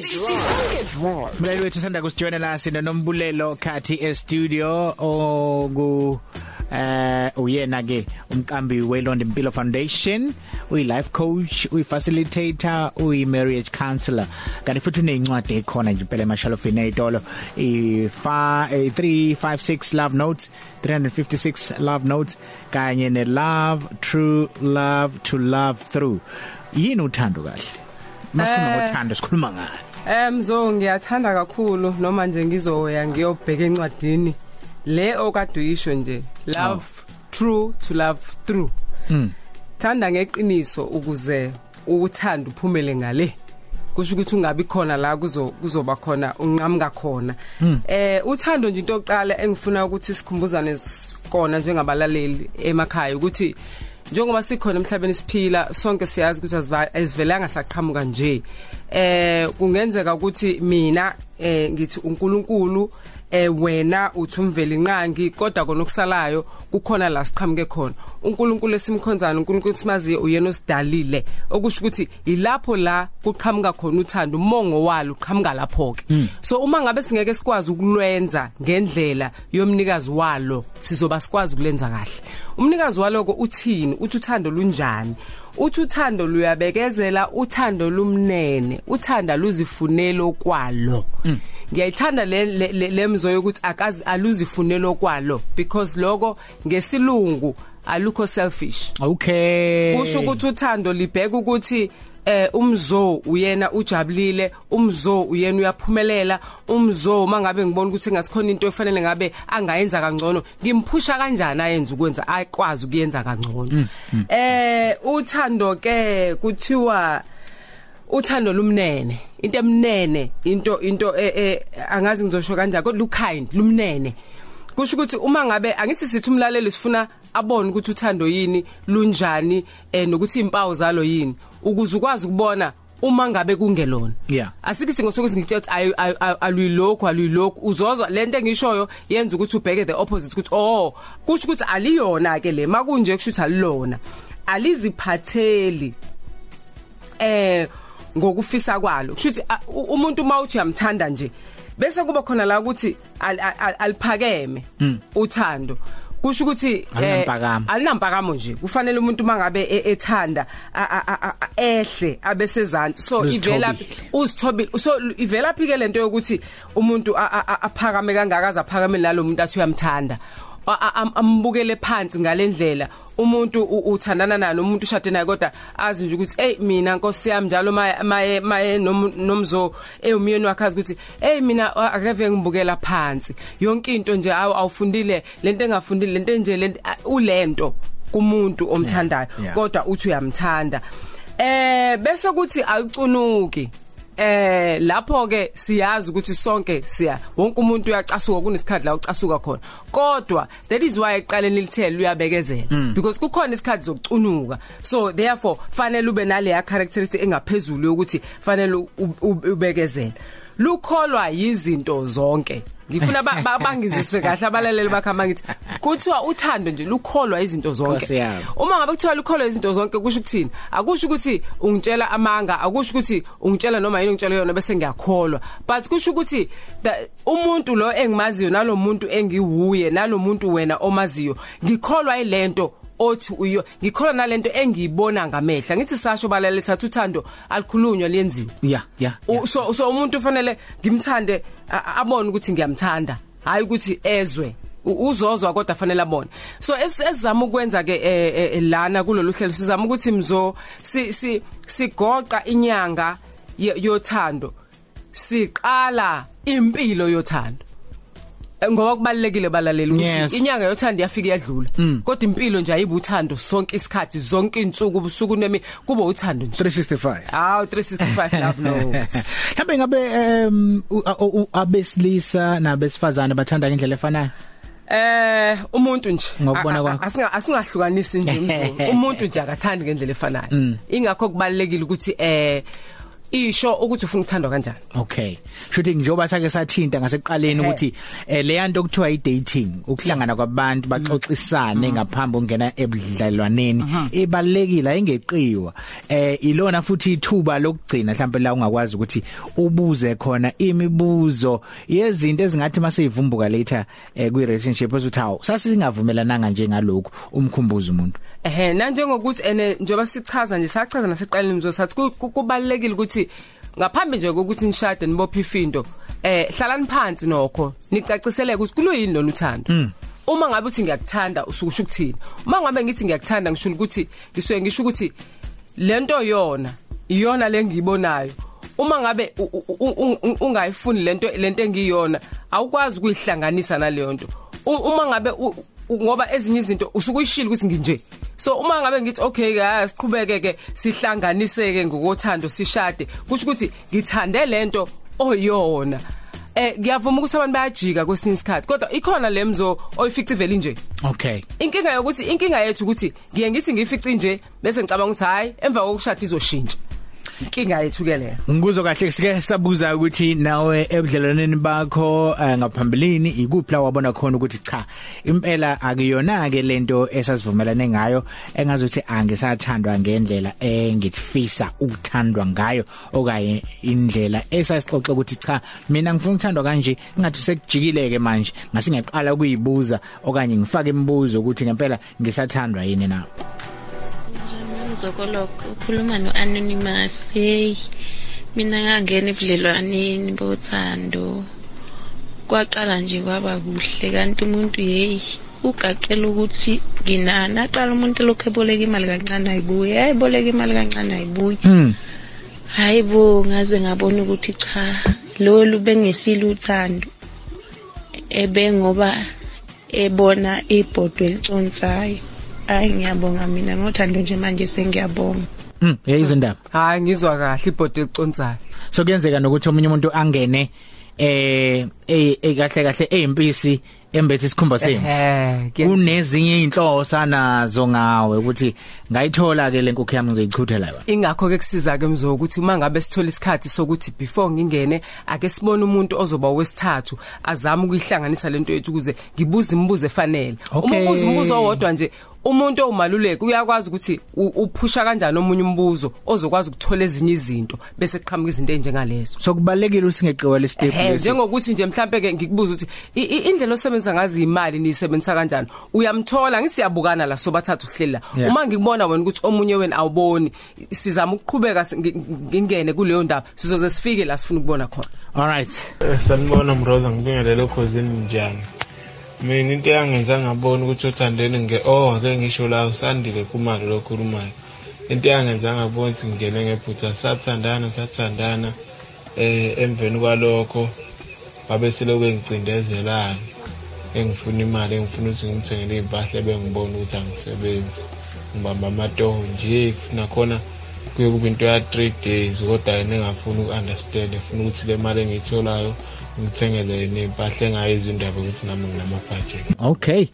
drive Mlaleli wethu sanda kusijoinela sino nombulelo khathi e studio oku eh uyena ke umqambi weLondon Impilo Foundation uyi life coach uyi facilitator uyi marriage counselor. Kanti futhi unezincwadi ekhona nje impela emashalofini eitolo i 356 love notes 356 love notes kanye ne love true love to love through. Yini uthando kahle? Masikhuluma ngothando sikhuluma ngani Em zo ngiyathanda kakhulu noma nje ngizoya ngiyobheka encwadini le okade uyisho nje love true to love through. Mm. Thanda ngeqiniso ukuze uthanda uphumele ngale. kusho ukuthi ungabi khona la kuzo kuzoba khona unqamuka khona eh uthando nje into yokuqala engifuna ukuthi sikhumbuzane kona njengabalaleli emakhaya ukuthi njengoba sikhona emhlabeni siphila sonke siyazi ukuthi asivelanga saqhamuka nje. Eh kungenzeka ukuthi mina eh ngithi uNkulunkulu eh wena uthi umveli inqangi kodwa kona okusalayo kukhona la siqhamuke khona. uNkulunkulu esimkhonzana uNkulunkulu simaziye uyena osidalile. Okusho ukuthi ilapho la kuqhamuka khona uthando umongo walo uqhamuka lapho ke so uma ngabe singeke sikwazi ukulwenza ngendlela yomnikazi walo sizoba sikwazi ukulenza kahle. Umnikazi waloko uthini? Uthi uthando lunjani? Uthi uthando luyabekezela uthando lumnene uthanda luzifunelo kwalo. Ngiyayithanda le lemzo yokuthi akazi aluzifunelo kwalo because lokho ngesilungu alukho selfish. Okay. Kusho ukuthi uthando libheka ukuthi eh umzo uyena ujabulile umzo uyena uyaphumelela umzo mangabe ngibona ukuthi ngasikhona into efanele ngabe angayenza kangcono ngimphusha kanjani ayenza ukwenza akwazi ukuyenza kangcono. Eh uthando ke kuthiwa uthando lumnene into emnene into into eh angazi ngizosho kanjani kodwa lukind lumnene. Kusho ukuthi uma ngabe angithi sithi umlaleli sifuna abone ukuthi uthando yini lunjani eh nokuthi impawu zalo yini ukuze ukwazi ukubona uma ngabe kungelona. Yeah. asike singo sokuthi ngitshela aluyilokho aluyilokho uzozwa lento engishoyo yenza ukuthi ubheke the opposite ukuthi oh kusho ukuthi aliyona ke le makunje kusho ukuthi alilona. Aliziphatheli eh ngokufisa kwalo. U- umuntu mawuthi uyamthanda nje bese kuba khona la ukuthi al- al- aliphakeme uthando. Kusho ukuthi Alinampakamo. alinampakamo nje. Kufanele umuntu mangabe e- ethanda ehle abesezansi so ivela uzithobile so ivela phike lento yokuthi umuntu aphakame kangaka aphakame nalomuntu athi uyamthanda. Ambukele phansi ngalendlela. Umuntu uthandana naye umuntu ushade naye kodwa azi nje ukuthi hey mina nkosi yami njalo maye maye maye nom- nomzo eyumyeni wakhe azi ukuthi hey mina a- akeve ngibukela phansi. Yonke into nje awu awufundile lento engafundile lento nje lento ulento kumuntu omthandayo. Kodwa uthi uyamthanda. Eh bese kuthi akucunuki eh lapho ke siyazi ukuthi sonke siya. Wonke umuntu uyacasuka kunesikhathi la ucasuka khona. Kodwa that is why eqaleni lithele uyabekezela because kukhona isikhathi zokucunuka. So therefore fanele ube nale ya characteristic engaphezulu yokuthi fanele ubekezela. Lukholwa izinto zonke. Ngifuna ba- ba- bangizise kahle abalaleli bakhamba ngithi kuthiwa uthando nje lukholwa izinto zonke. Uma ngabe kuthiwa lukholwa izinto zonke kusho ukuthini? Akusho ukuthi ungitshela amanga akusho ukuthi ungitshela noma yini ungitshela yona bese ngiyakholwa. But kusho ukuthi umuntu lo engimaziyo nalomuntu engiwuye nalomuntu wena omaziyo ngikholwa ilento othi uyo ngikholwa nalento engiyibona ngamehla. Ngithi sasho balale thathu uthando alikhulunywa liyenziwe. Yeah yeah, yeah. U- so so umuntu fanele ngimthande a- abone ukuthi ngiyamthanda. Hayi ukuthi ezwe U- uzozwa kodwa fanele abone. So es- esizama ukwenza ke eh, eh, lana kulolu hlelo sizama ukuthi mzo si si sigoqa inyanga ye- yothando. Siqala impilo yothando. Eh, ngoba kubalekile balaleli ukuthi inyanga yothando yafika yadlula. Kodwa impilo nje ayibe uthando sonke isikhathi zonke insuku ubusuku nemi kuba uthando nje. 365 Hawu 365 love notes. Mhlawumbe ngabe abesilisa nabesifazane bathanda ngendlela efanayo? Eh umuntu nje. Ngokubona kwakho. asinga asingahlukanisi nje umuntu nje akathandi ngendlela efanayo. Ingakho kubalekile ukuthi eh isho ukuthi ufuna ukuthandwa kanjani Okay. Shuthi njoba sake sathinta ngasekuqaleni Ehhe. ukuthi eh le yanto okuthiwa i dating, ukuhlangana kwabantu baxoxisane ngaphambi ungena ebudlalwaneni, ibalekile ayingeqiwa. Eh ilona futhi ithuba lokugcina mhlawumbe la ungakwazi ukuthi ubuze khona imibuzo yezinto ezingathi mase ivumbuka later eh kwi relationship ukuthi hawo sasingavumelananga nje ngalokho umkhumbuzo umuntu. Ehe nanjengokuthi ene njoba sichaza nje sachaza naseqaleni mzo sathi ku- ku- kubalekile ukuthi ngaphambi nje kokuthi nishade nibophe ifindo eh hlalani phansi nokho nicaciseleke ukuthi kuluyini lona uthando. Uma ngabe uthi ngiyakuthanda usukusho ukuthini? Uma ngabe ngithi ngiyakuthanda ngisho ukuthi ngisuke ngisho ukuthi lento yona iyona lengiyibonayo uma ngabe ungayifuni lento lento engiyona awukwazi ukuyihlanganisa naleyo nto. Uma ngabe ngoba ezinye izinto usukuyishila ukuthi nginje. So uma ngabe ngithi okay ha siqhubeke ke sihlanganiseke ngokothando sishade kusho ukuthi ngithande lento oyona. Eh ngiyavuma ukuthi abantu bayajika kwesinye isikhathi kodwa ikhona lemzo oyifica iveli nje. Okay. inkinga yokuthi inkinga yethu ukuthi ngiye ngithi ngifici nje bese ngicabanga ukuthi hayi emva kokushada izoshintsha. Inkinga yethu ke leyo Ngikuzwa kahle sike sabuza ukuthi nawe ebudlelwaneni bakho eh, ngaphambilini ikuphi la wabona khona ukuthi cha impela akuyona ke lento esasivumelane ngayo engazuthi angisathandwa ngendlela engithfisa ukuthandwa ngayo okanye indlela esasixoxe ukuthi cha mina ngifuna ukuthandwa kanje ngathi sekujikileke manje ngasingaqala ukuyibuza okanye ngifake imibuzo ukuthi ngempela ngisathandwa yini na. Zokoloko ukhuluma noanonymous. Hey mina ngangena ebudlelwaneni bothando. Kwaqala nje kwaba kuhle kanti umuntu hey ugaqela ukuthi nginana aqala umuntu lokho eboleka imali kancane ayibuye ayiboleka imali kancane ayibuye Hmm. Hayibo ngaze ngabona ukuthi cha lolu bengesile uthando ebe ngoba ebona ibhodo eliconsayo hayi ngiyabonga mina. Ngothando nje manje sengiyabonga. Hmm yayizindaba hayi ngizwa kahle ibhodi eliconsayo so kuyenzeka nokuthi omunye umuntu angene eh eh eh, kahle kahle eyimpisi embethe isikhumba semvu kunezinye inhloso nazo ngawe ukuthi ngayithola ke lenkukhu yami ngizoyichutha la ingakho ke kusiza ke mzo ukuthi uma ngabe sithola isikhathi sokuthi before ngingene ake sibone umuntu ozoba owesithathu azama ukuyihlanganisa lento yethu ukuze ngibuze imibuzo efanele. Uma ubuza umbuzo owodwa nje umuntu owumaluleki uyakwazi ukuthi u- uphusha kanjani omunye umbuzo ozokwazi ukuthola ezinye izinto bese kuqhamuka izinto ezinjengalezo so kubalekile usingeqiwa Ehe lesitepu njengokuthi nje mhlambe ke ngikubuza ukuthi i- i- indlela osebenza ngazi imali niyisebenzisa kanjani? Uyamthola ngisiyabukana la sobathathu uhlela Yeah. uma ngikubona wena ukuthi omunye wena awuboni sizama ukuqhubeka si- ngi- ngingene kuleyo ndaba sizoze sifike la sifuna ukubona khona. All right. Eh, sanibona mroza ngibingelele khosini njani? Mina into eyangenza ngabona ukuthi othandeni nge oh ake ngisho la usandile kumali lokhulumayo into eyangenza ngabona ukuthi ngingene ngephutha sathandana sathandana eh emveni kwalokho babe selokhu engicindezelana engifuna imali engifuna ukuthi ngimthengele iy'mpahla ebengibona ukuthi angisebenzi. Ngibamba amatoho nje nakhona kuye kuba into ya three days kodwa yena engafuni uku-understand efuna ukuthi le mali engiyitholayo ngithengele yena iy'mpahla engayizi indaba ukuthi nami nginamabhajethi okay.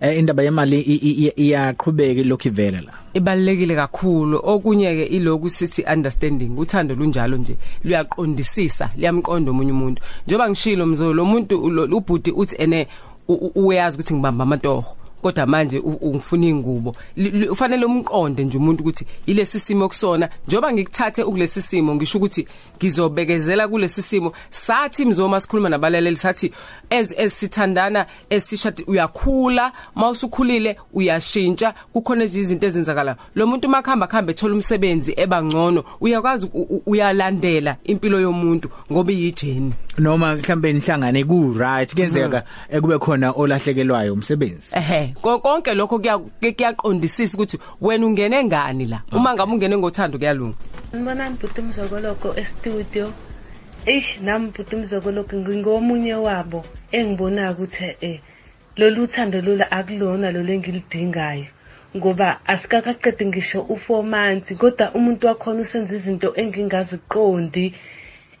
Eh indaba yemali i- i- i- iyaqhubeka lokhu ivela la? Ibalekile kakhulu. Okunye ke iloku sithi understanding uthando lunjalo nje luyaqondisisa liyamqonda omunye umuntu. Njengoba ngishilo mzo lo muntu lo- ubhuti uthi ene u- u- uyazi ukuthi ngibamba amatoho kodwa manje u- ungifuna ingubo. Li- li- ufanele umqonde nje umuntu ukuthi ilesi simo kusona. Njoba ngikuthathe ukulesi simo ngisho ukuthi ngizobekezela kulesi simo. Sathi mzoma sikhuluma nabalaleli sathi as esithandana esishadi uyakhula. Mawusukhulile uyashintsha. Kukhona nje izinto ezenzakala lo muntu makhamba khamba ethola umsebenzi ebangcono uyakwazi u- u- uyalandela impilo yomuntu ngoba iyijeni. Noma mhlambe nihlangane ku right kuyenzeka eh, kube khona olahlekelwayo umsebenzi. Ehe ko- konke lokho kuya- kuyaqondisisa ukuthi wena ungene ngani la? Uma ngabe ungene ngothando kuyalunga. Ngibona mbhuti umzokoloko e-studio. Eish nami mbhuti umzokoloko ngingomunye wabo engibona ukuthi eh lolu thando lolu akulona lo lengilidingayo ngoba asikakaqedi ngisho u4 months kodwa umuntu wakhona usenza izinto engingaziqondi.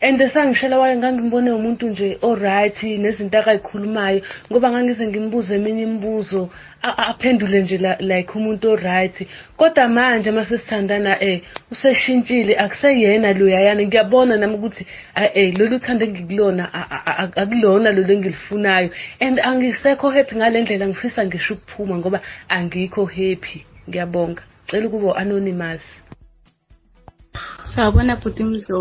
And sangishela waye ngangimbone umuntu nje alright nezinto akayikhulumayo ngoba ngangize ngimbuze eminye imibuzo a- a- aphendule nje la- like umuntu alright kodwa manje mase sithandana eh useshintshile akuseyena loyayana ngiyabona nami ukuthi ah, eh lolu thando engikulona a- a- a- akulona lolu engilifunayo. And angisekho happy ngale ndlela ngifisa ngisho ukuphuma ngoba angikho happy. Ngiyabonga. Cela ukuba anonymous. Sawubona bhuti Mzo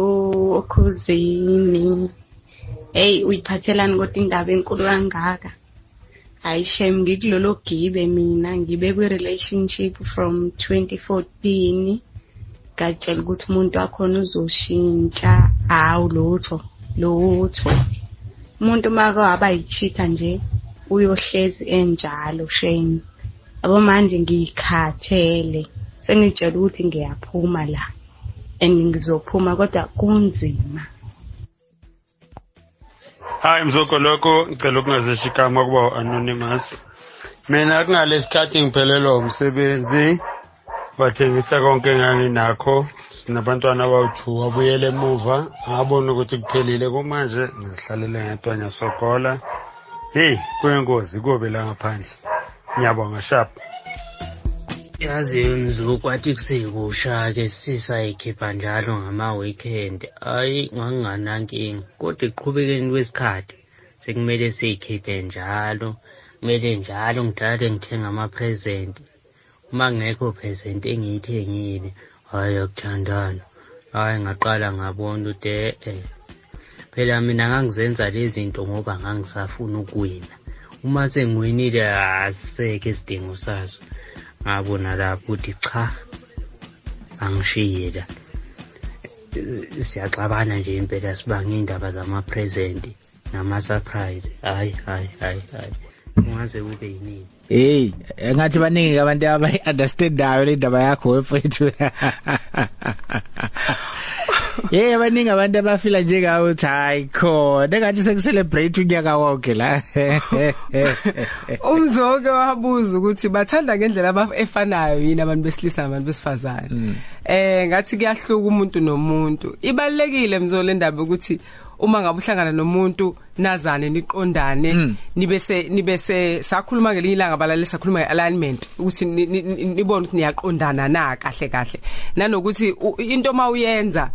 okhuzini. Hey uyiphathelani kodwa indaba enkulu kangaka? Hayi shame ngikulolo gibe mina ngibe kwi relationship from 2014. Ngajela ukuthi umuntu wakhona uzoshintsha hawu lutho lutho. Umuntu make waba yichitha nje uyohlezi enjalo shame. Abo manje ngikhathele. Sengitshela ukuthi ngiyaphuma la. And ngizophuma kodwa kunzima. Hayi mzoko lokho ngicela ukungazisho igama kuba u-anonymous mina kungalesikhathi ngiphelelwa umsebenzi wathengisa konke enganginakho sinabantwana abawu-two wabuyela emuva ngabona ukuthi kuphelile kumanje ngizihlalele ngedwa ngiyasogola heyi kuyingozi kubi la ngaphandle. Ngiyabonga shapha. Yazi mzuku athi kusekusha-ke sisayikhipha njalo ngama-weekend. Hhayi nganginganankinga kodwa ekuqhubekeni kwesikhathi sekumele siyikhiphe njalo kumele njalo ngithathe ngithenga ama-present. Uma ngekho present engiyithengile hhayi yakuthandana hhayi ngaqala ngabona ukuthi e-e phela mina ngangizenza lezi zinto ngoba ngangisafuna ukuwina uma sengiwinile asisekho isidingo sazo ngabona lapho ukuthi cha angishiye la siyaxabana nje impela sibanga iy'ndaba zama-present nama-surprise. Hayi hayi hayi hayi. Ungaze kube yinini hey engathi baningi abantu abayi-understandayo le ndaba yakho wefethu Yeah abaningi abantu abafila njengawe uthi hayi khona engathi sekucelebrate unyaka wonke la. Umzoke wabuza ukuthi bathanda ngendlela efanayo yini abantu besilisa nabantu besifazane. Eh ngathi kuyahluka umuntu nomuntu. Ibalekile mzo le ndaba ukuthi uma ngabe uhlangana nomuntu nazane niqondane nibe se nibe se sakhuluma ngelinye ilanga balalisa sakhuluma ngealignment ukuthi ni- ni- ni- nibone ukuthi niyaqondana na kahle kahle. Nanokuthi into mawuyenza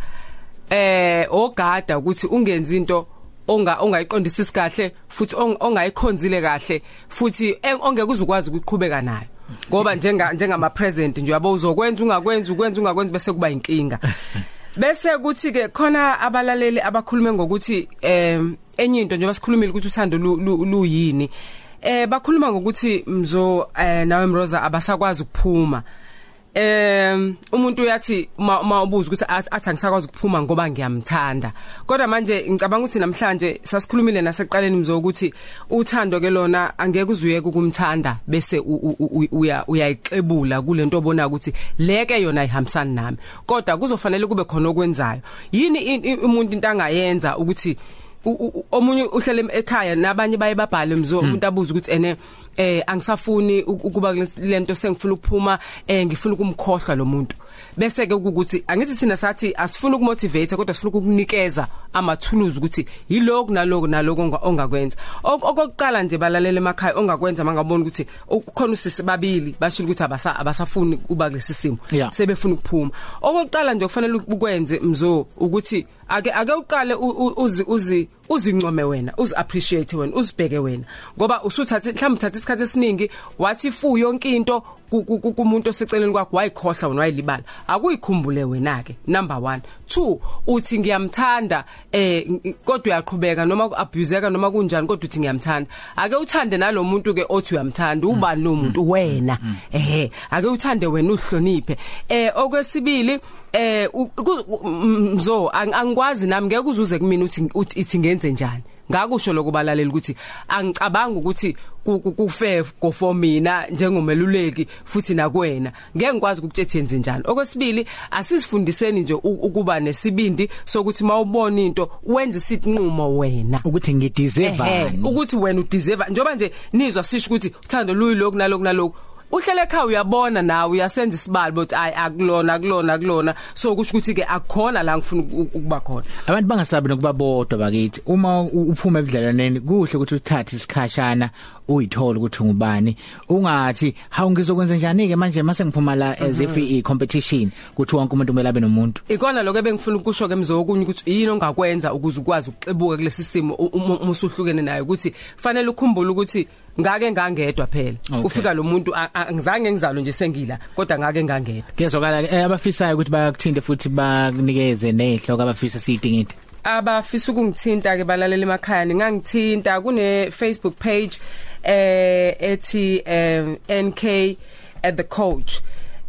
eh ogada ukuthi ungenzi into onga ongayiqondisisi kahle futhi ong- ongayikhonzile kahle futhi eng- ongeke uzukwazi ukuqhubeka nayo. Ngoba njenga njengama present nje yabo uzokwenza ungakwenza ukwenza ungakwenza bese kuba inkinga bese kuthi ke khona abalaleli abakhulume ngokuthi em enye into nje basikhulumile ukuthi uthando lu- lu- luyini. Eh bakhuluma ngokuthi mzo eh nawe Mroza abasakwazi ukuphuma. Em umuntu uyathi uma ubuza ukuthi athi angisakwazi ukuphuma ngoba ngiyamthanda. Kodwa manje ngicabanga ukuthi namhlanje sasikhulumile naseqaleni mzo ukuthi uthando ke lona angeke uzuyeke ukumthanda bese uya uyayixebula kulento obona ukuthi leke yona ayihambisani nami. Kodwa kuzofanele kube khona okwenzayo. Yini umuntu into angayenza ukuthi omunye uhlele ekhaya nabanye baye babhale mzo umuntu abuza ukuthi ene eh angisafuni uk- ukuba lento sengifuna ukuphuma eh ngifuna ukumkhohlwa lo muntu. Bese ke ukuthi angithi thina sathi asifuni ukumotivate kodwa sifuna ukukunikeza amathuluzi ukuthi yiloko naloko naloko onga- ongakwenza. Ok- okokuqala nje balalele emakhaya ongakwenza mangabona ukuthi ukhona usisi babili bashilo ukuthi abasa abasafuni kuba kulesi simo Yeah. sebefuna ukuphuma. Okokuqala nje kufanele ukwenze mzo ukuthi ake ake uqale u- u- uzi uzi uzincome wena uzi appreciate wena uzibheke wena. Ngoba usuthathe mhlawumbe uthatha isikhathi esiningi wathi fu yonke into ku- ku- ku- kumuntu oseceleni kwakho wayikhohla wena wayilibala. Akuyikhumbule wena ke number 1 2 uthi ngiyamthanda eh ng- kodwa uyaqhubeka noma kuabuseka noma kunjani kodwa uthi ngiyamthanda. Ake uthande nalomuntu ke othi uyamthanda ubani lo muntu wena. Ehe ake uthande wena uhloniphe. Eh okwesibili eh u- ku- u- mzo ang- angikwazi nami ngeke uzuze kumina uthi uthi ithi ngenze njani. Ngakusho lokubalaleli ukuthi angicabanga ukuthi ku- ku- kufair go for mina njengomeluleki futhi nakwena. Ngeke ngikwazi ukuthethe yenze njani. Okwesibili asisifundiseni nje u- ukuba nesibindi sokuthi mawubona into wenze isinqumo wena. Ukuthi ngideserve Ehhe, ukuthi wena udeserve njoba nje nizwa sisho ukuthi uthando luyi lokhu nalokhu nalokhu uhlele ekhaya uyabona nawe uyasenza isibali but ay akulona akulona akulona. So kusho ukuthi ke akukhona la ngifuna uku- ukuba khona. Abantu bangasabi nokuba bodwa bakithi. Uma u- uphuma ebudlalwaneni kuhle ukuthi uthathe isikhashana uyithola ukuthi ungubani. Ungathi hawu ngizokwenza njani ke manje mase ngiphuma la as if i competition ukuthi wonke umuntu kumele abe nomuntu? Ikona lokho ebengifuna ukusho ke mzokunye ukuthi yini ongakwenza ukuze ukwazi ukuxebuka kulesi simo u- uma uma usuhlukene naye. Ukuthi fanele ukhumbule ukuthi ngake ngangedwa phela. Okay. ufika lo muntu a- a- ngizange ngizalo nje sengila kodwa ngake ngangedwa. Kezokala ke abafisayo ukuthi bakuthinte futhi bakunikeze nehloko abafisa siyidingide abafisa ukungithinta ke balalela emakhaya ningangithinta kune Facebook page eh ethi um, NK at the coach.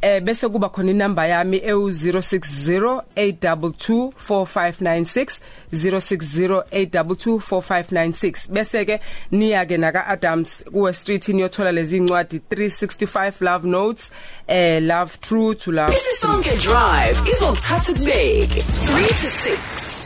Eh bese kuba khona inamba yami e06082245596 06082245596 bese ke niya ke naka Adams kuwe street niyothola lezi incwadi 365 love notes eh love true to love. Isisonke Drive izokuthatha kubeke 3 to 6